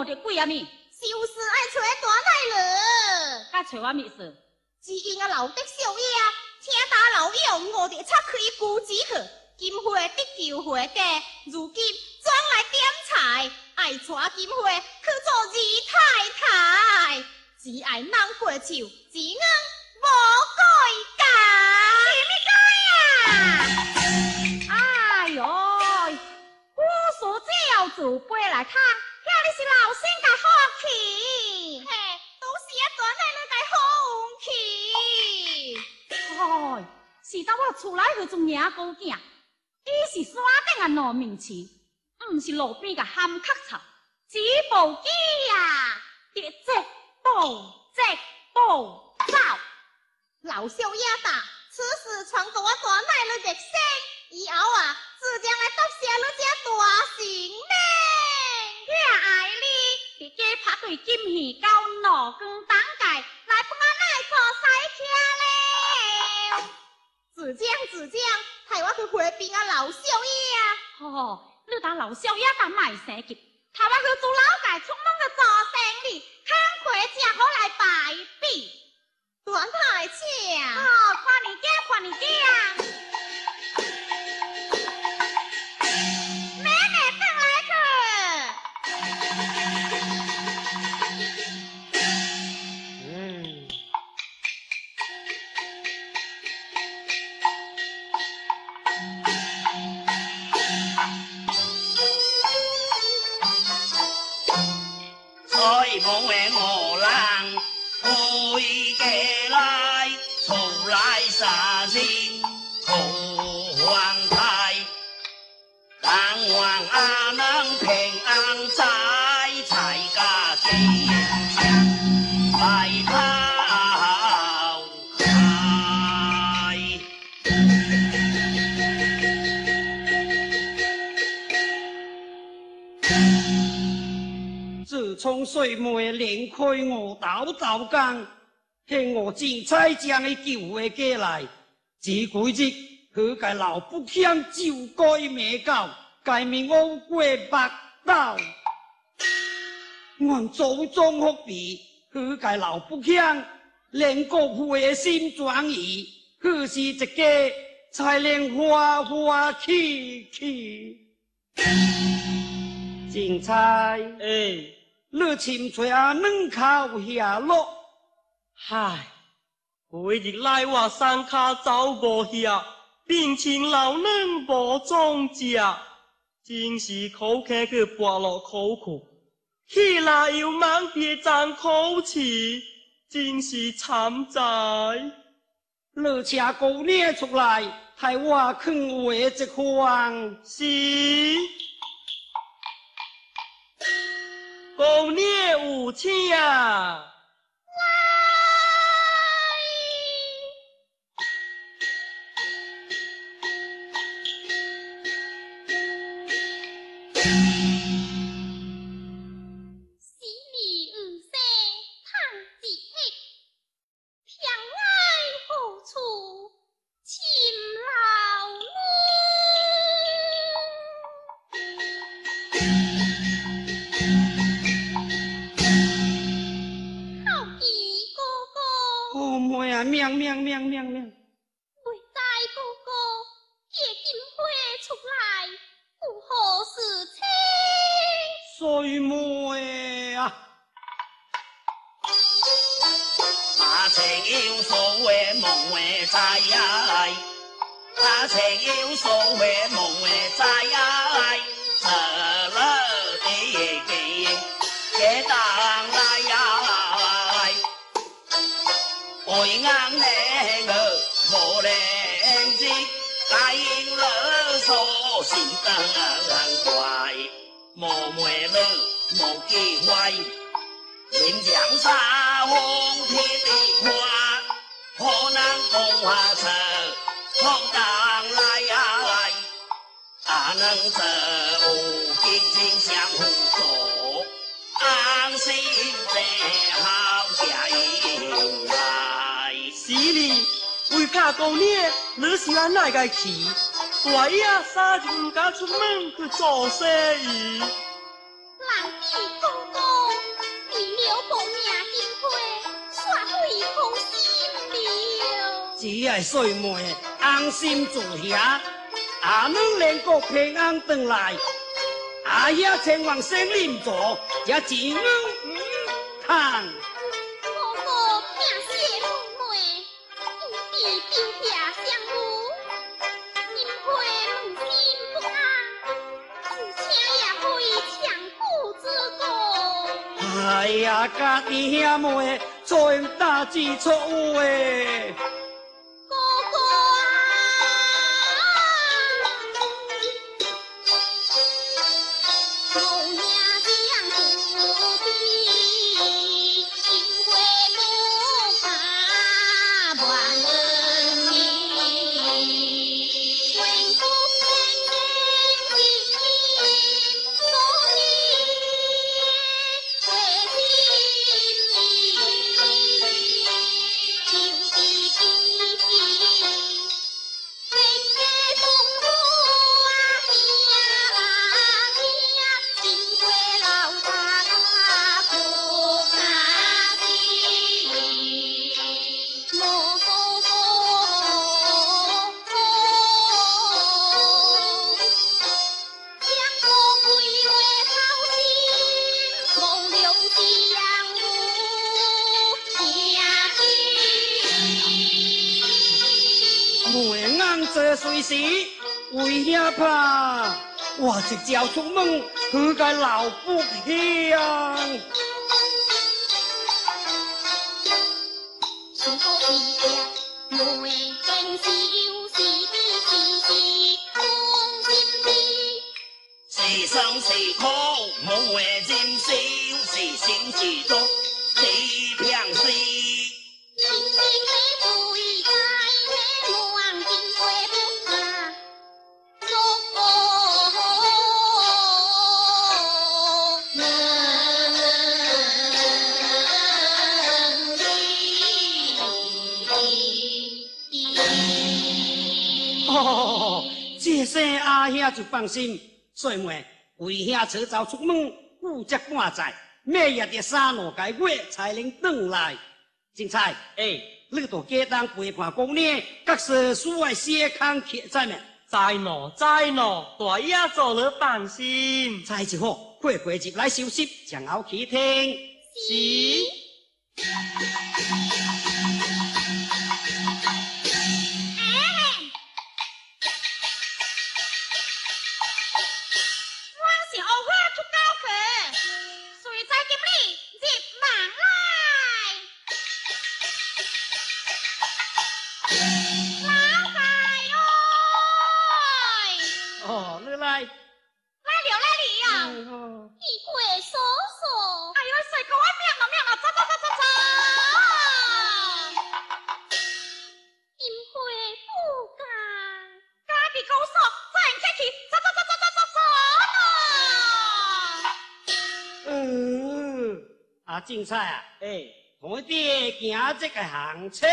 我的鬼啊！咪，就是爱找大奶了。该找我咪事？只因啊老的少爷啊，请打老友，我哋拆开估计去，金花得救回家，如今转来点菜，爱娶金花去做姨太太，只爱人过手，只恩无改嫁。哎呦，我说这要做背来看。你是老先家好气，嘿，都是啊，端来你家好运气。哎，是到我厝来去做野狗囝，伊是山顶啊糯米糍，毋是路边个咸壳草，只部机啊，一只步，只步走。老少爷大，此事传到我大奶奶的声，以后啊，自将来答谢你这大姓呢。爱你，伫家拍对金鱼到罗光当界，来帮我来做西车了。自将自将，害我去回禀啊老少爷啊！哦，你当老少爷当卖生急，害我去做老街，出门的做生意，看回正好来拜笔。端太请。哦，看你家，看你家。我道走江，向我精彩将伊救回家来。这几日，去该老不强就该灭教，改名乌龟白道。我祖宗福庇，去该老不强连国会心转移，可是这个才能花花气气。精彩哎。你亲嘴啊，两口下落，唉，每日来我山卡走过下，病情老嫩无壮食，真是口渴去跋落口苦，起来又满别张口气，真是惨哉！你车姑娘出来，害我肯为这番是。猛烈武器呀。在呀，阿情有所谓梦话在呀，这了的给给当来呀，为俺那个可怜的，答应了说心等怪，莫为了莫记坏。临江沙红铁的花，河南共华车，闯荡来呀，哪能走？紧紧相互走，安心在好家营来。是哩，为家过年，你是安哪个去？大爷三日唔敢出门去做生意。了。只爱水妹安心住下，阿能连个平安回来，阿爷前往森林坐，也只能唔通。哥哥疼惜妹妹，因弟丢下相扶，金花问心不安，只请也可以强顾之功。哎呀，家己兄妹做大志错误诶！老不乡。心可意了，妹更是有时的时时空心地。是生是苦，无话尽消，是心是毒，兄就放心，所以妹为兄车早出门，顾只半载，每日的三两个月才能回来。精彩，哎，你都家当陪伴姑娘，各是所谓些康客在咩？在喏，在喏，大爷做了放心。在就好，快快入来休息，然后去听。是。啊，精彩啊！哎，我哋行这个行程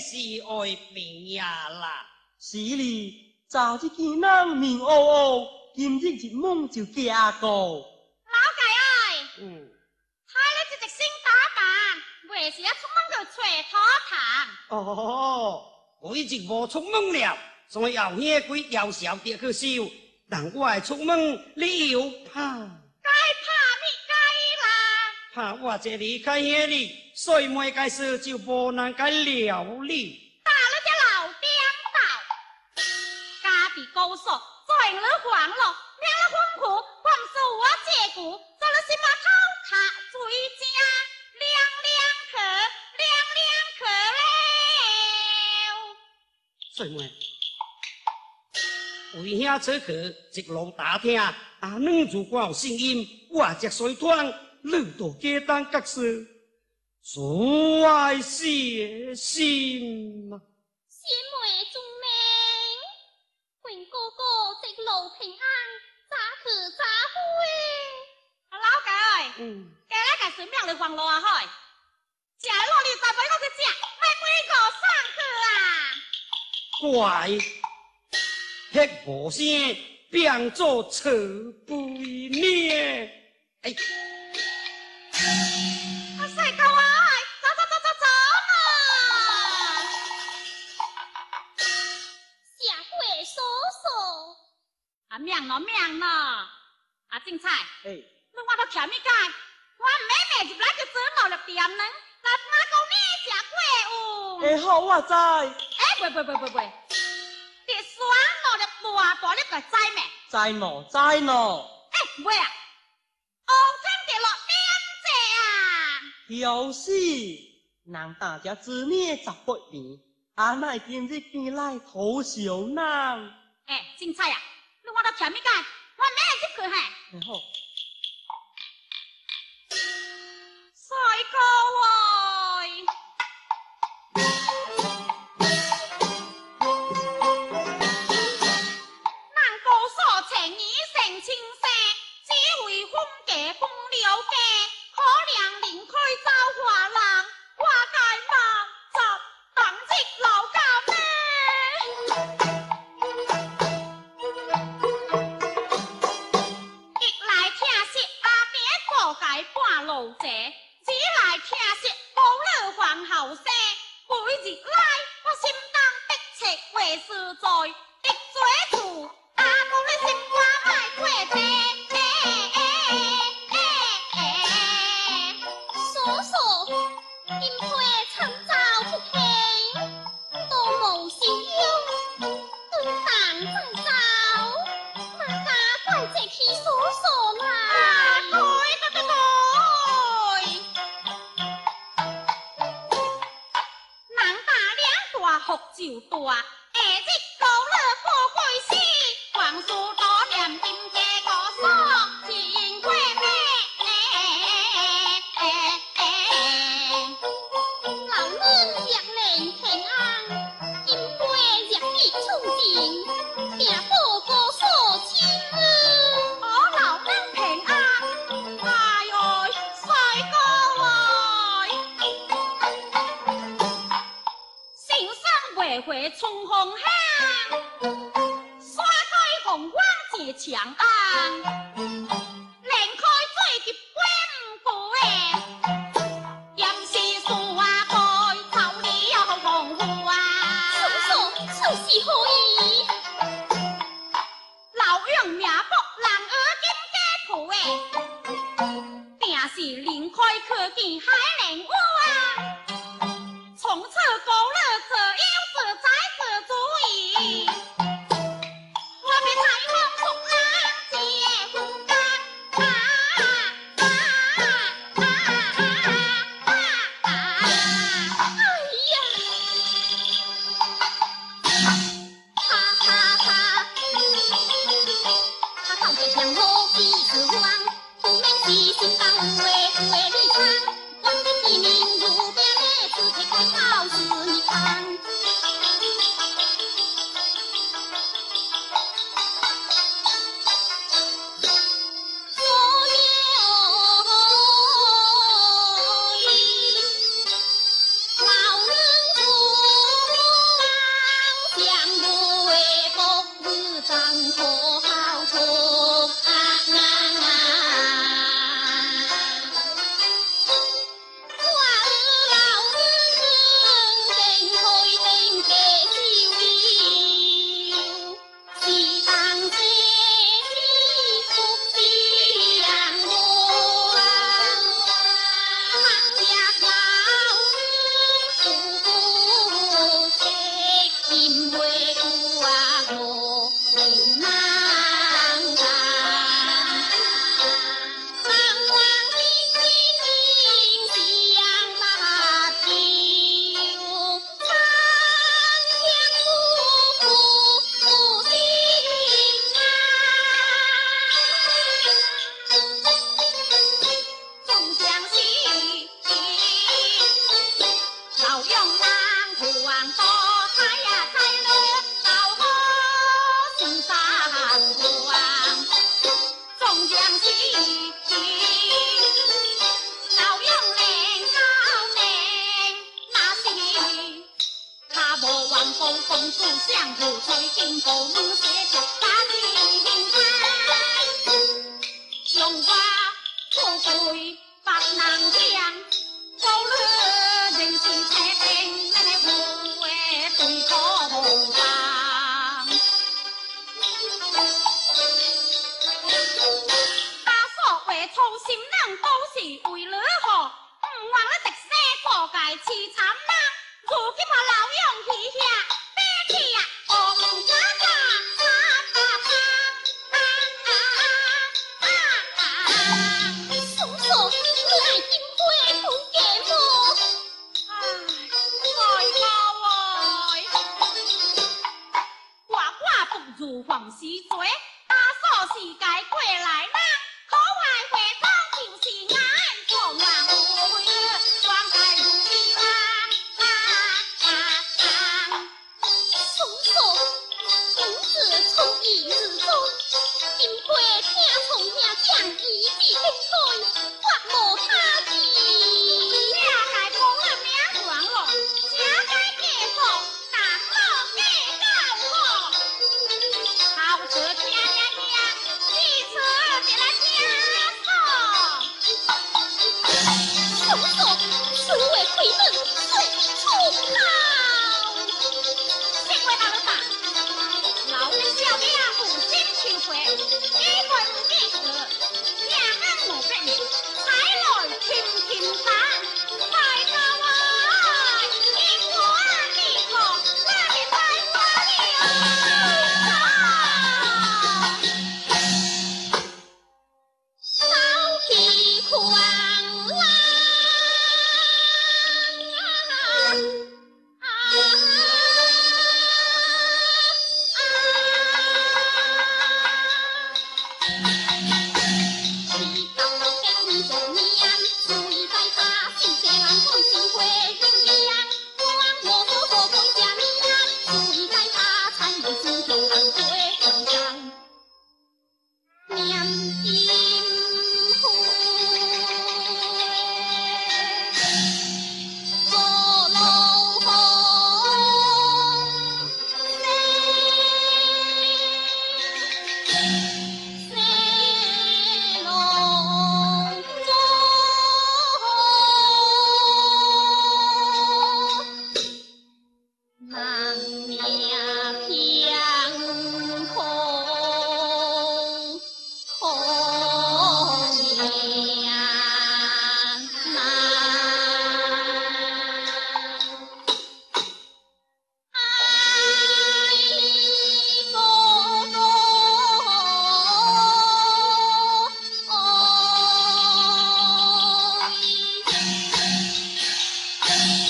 是爱变呀啦。是哩，早一见人面乌乌，今日一梦就嫁过。老介哎，嗯，睇你这只新打扮，未时啊出门就吹土糖。哦，我已经无出门了，所以后夜鬼要小弟去收。但我系出门，你又怕？我这离开遐里，所以每件事就无能该了哩。打了只老颠倒，家伫高所，转了黄路，命了风苦，光是我借股，做了什么偷卡嘴家，亮亮可，亮亮可了。所以妹，为遐出去一路打听，啊，软如果有声音，我则随团路到家当角色，所爱写心啊。心为中明，愿哥哥一路平安，早去早回。啊，老家诶，嗯，家来家随命了黄路啊海，食了六十杯我去食，买几个上去啊？乖，迄无声变做臭肥呢。哎，啊，细狗啊，走走走走走啊！社会叔叔，啊，命咯命咯，啊，精彩，哎，你我都忝一解，我妹妹入来就做努力点呢，来我讲你食过有？哎，好，我知。哎，喂喂喂喂喂，第三努力大大力个知咩？知喏，知喏。哎，喂啊，哦，听得落点有时人大家子女十八年，阿奶今日见来讨小人。这啊？哎，精彩啊！你我都忝一解，我妹妹入去嘿。哎好，帅哥喂，咱高所情义成青山，只为风家风流家，可怜林开造化人，我该望十当日老家一来听说阿爹过界半路者，只来听说无老还后生。每日来，我心 Dù trái. 广西鬼。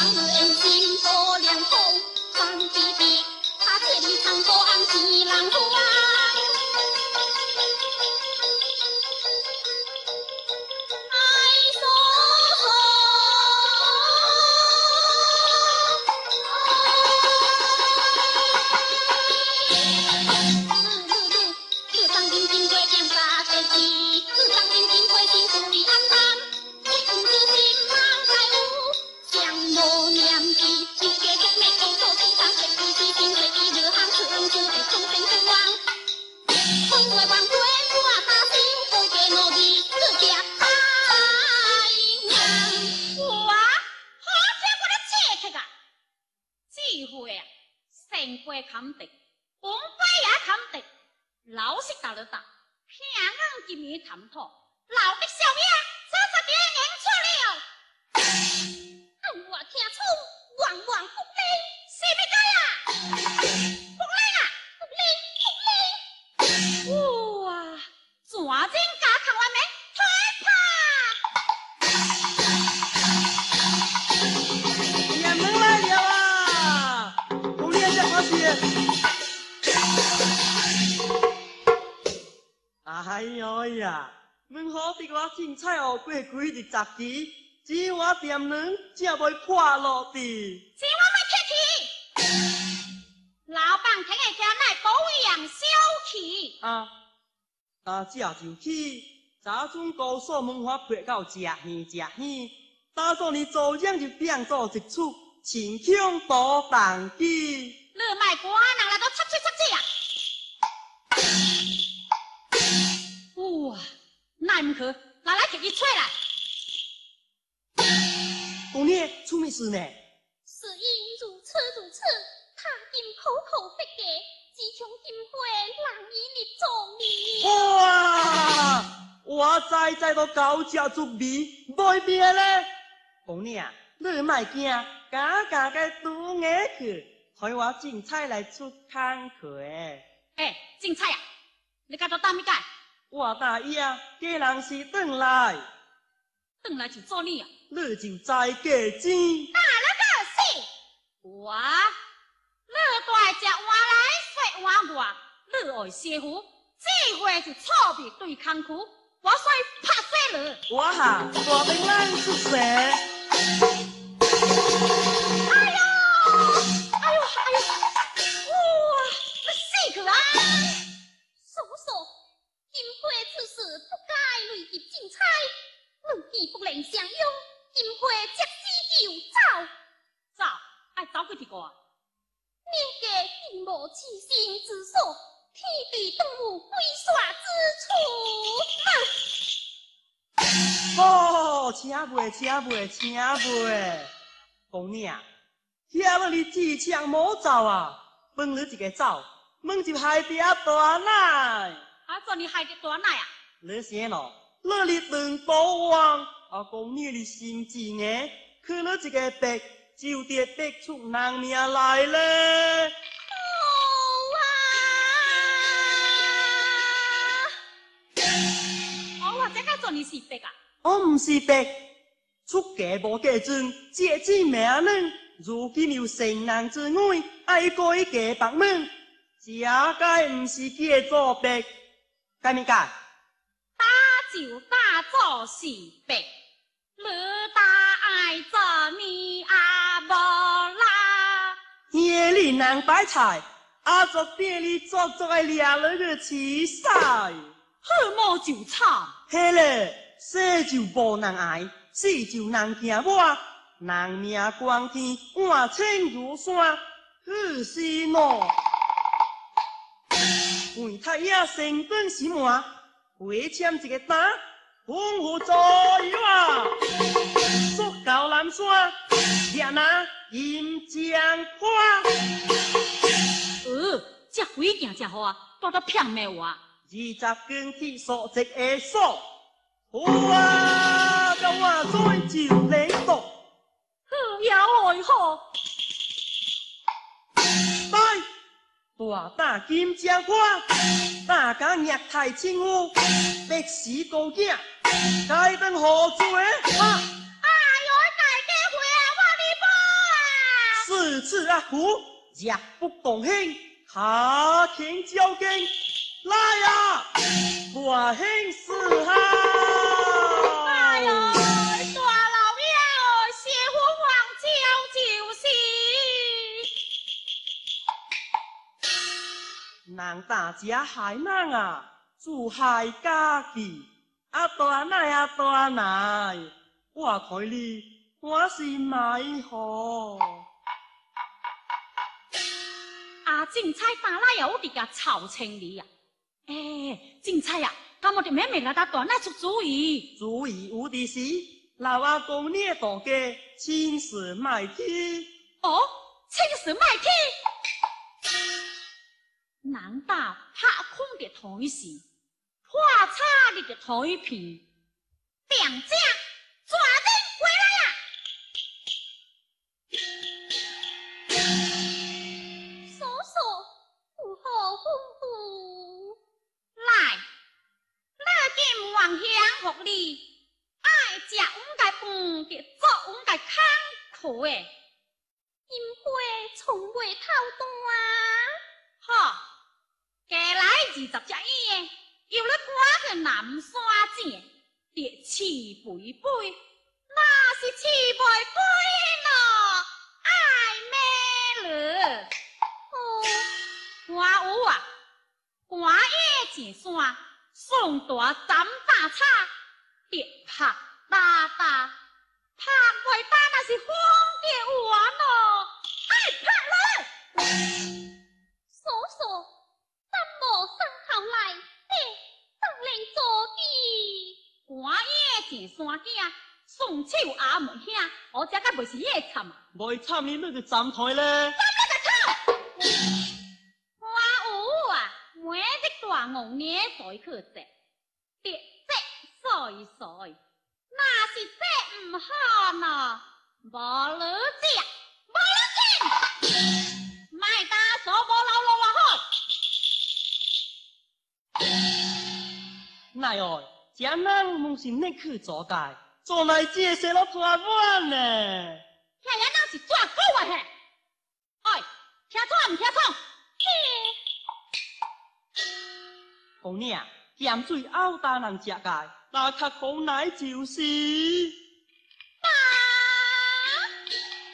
当日恩情都两重山比比他这里唱歌昂是郎听到。偏硬一面谈，老的小爷早早给撵出了。我听出，万万不得，谁不该呀、凊菜哦过几二十期，只我店人才袂破落地。只我袂客气，老板听个囝来保养小气。啊，啊，这就去，早准高速门花爬到食鱼食鱼，打做你做样就变做一处情腔多动机。你卖瓜，人来都插嘴插嘴啊！哇，那唔去。伊吹来。公爷出咩事呢？是因如此如此，他因口口不给，只求今会让伊入中哩。哇！我再再都高家做味，袂变咧。公爷，你莫惊，家家个拄眼去，害我精彩来出工去诶。哎，精彩啊！你家到打咩解？我大意啊，家人是转来，转来就做你啊！你就再加钱。打了个死！我，你大只换来说换我，你爱媳妇，这回就错别对抗苦，我所以拍死你。我哈大兵咱出世，哎呦，哎呦，哎呦，不该累及精彩，两地不能相拥，今会借死就走。走，爱走去伫个啊！免家并无栖身之所，天地动物归煞之处。哦，请袂，请袂，请袂。公娘，遐要你自强莫走啊！问你一个走，问就害爹大奶。啊，做你害得大奶啊！你先咯，你你两保王，啊公你的心智硬，去了一个白，就得逼出人命来咧。哦，我这个做你是白啊！我唔是白，出家无家尊，借子命软。如今有成人之爱，爱改嫁别门，这该唔是叫做白，该咪该？打就打做是白，你打爱做你阿无啦。夜里难摆菜，阿做店里做做个掠了个气势。好毛就惨，嘿嘞，生就无人爱，死就人惊我。人命关天，换青如山，去死喏。为太爷成本是满，回签一个单，丰富左右啊。速到南山，也那银江花。呃，这鬼件真好啊，多到骗咩话？二十根铁索一个锁，好啊，叫我再就你读。好好，大胆金江花，大家热太清乌，白死高囝，该当何罪啊？哎呦，大家回来我哩报啊！四次阿虎，若不动兴，下天交根，来呀，大兴四海。哎呦，人大家害人啊，自害家己。啊大奶啊大奶，我看你我是买好。啊，精彩大奶呀，我伫甲吵清你呀。哎，精彩呀，咁我哋妹妹来打大奶出主意。主意有的是，老阿公你大家亲自买去。哦，青史麦去。难道拍空的台时，破叉你的台片，两家抓紧回来呀！叔叔，有何吩咐？来，你今王乡福利，爱食阮家饭，得做阮家康苦诶。因会从未偷单。好，加来二十只烟，由你赶去南山井，得饲肥肥，那是饲肥肥咯，爱美了？哦，我有啊，赶夜前山，送大斩大叉，得拍大大，拍过大那是风的完咯，爱拍了。叔叔，咱无上后来，得当然做的。山囝，顺手阿妹兄，我这个袂是野惨啊！袂惨你那个站台咧，花有啊，每日大牛年在去这，这这所以所以，那是这唔好呢，无路食，无路见，卖打手无老路奈哦，这人拢是你去做界，做来这些了破碗呢？遐人那是抓狗啊嘿！哎，听错唔听错？姑娘，咸水熬大人食界，那较好奶就是。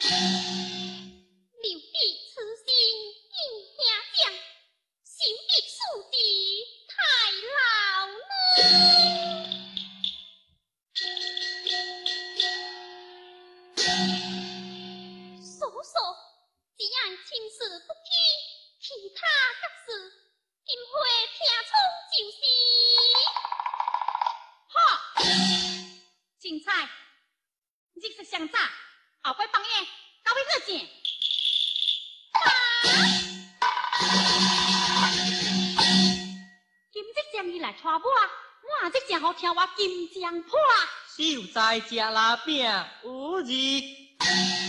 留金将破。秀才吃拉饼有二。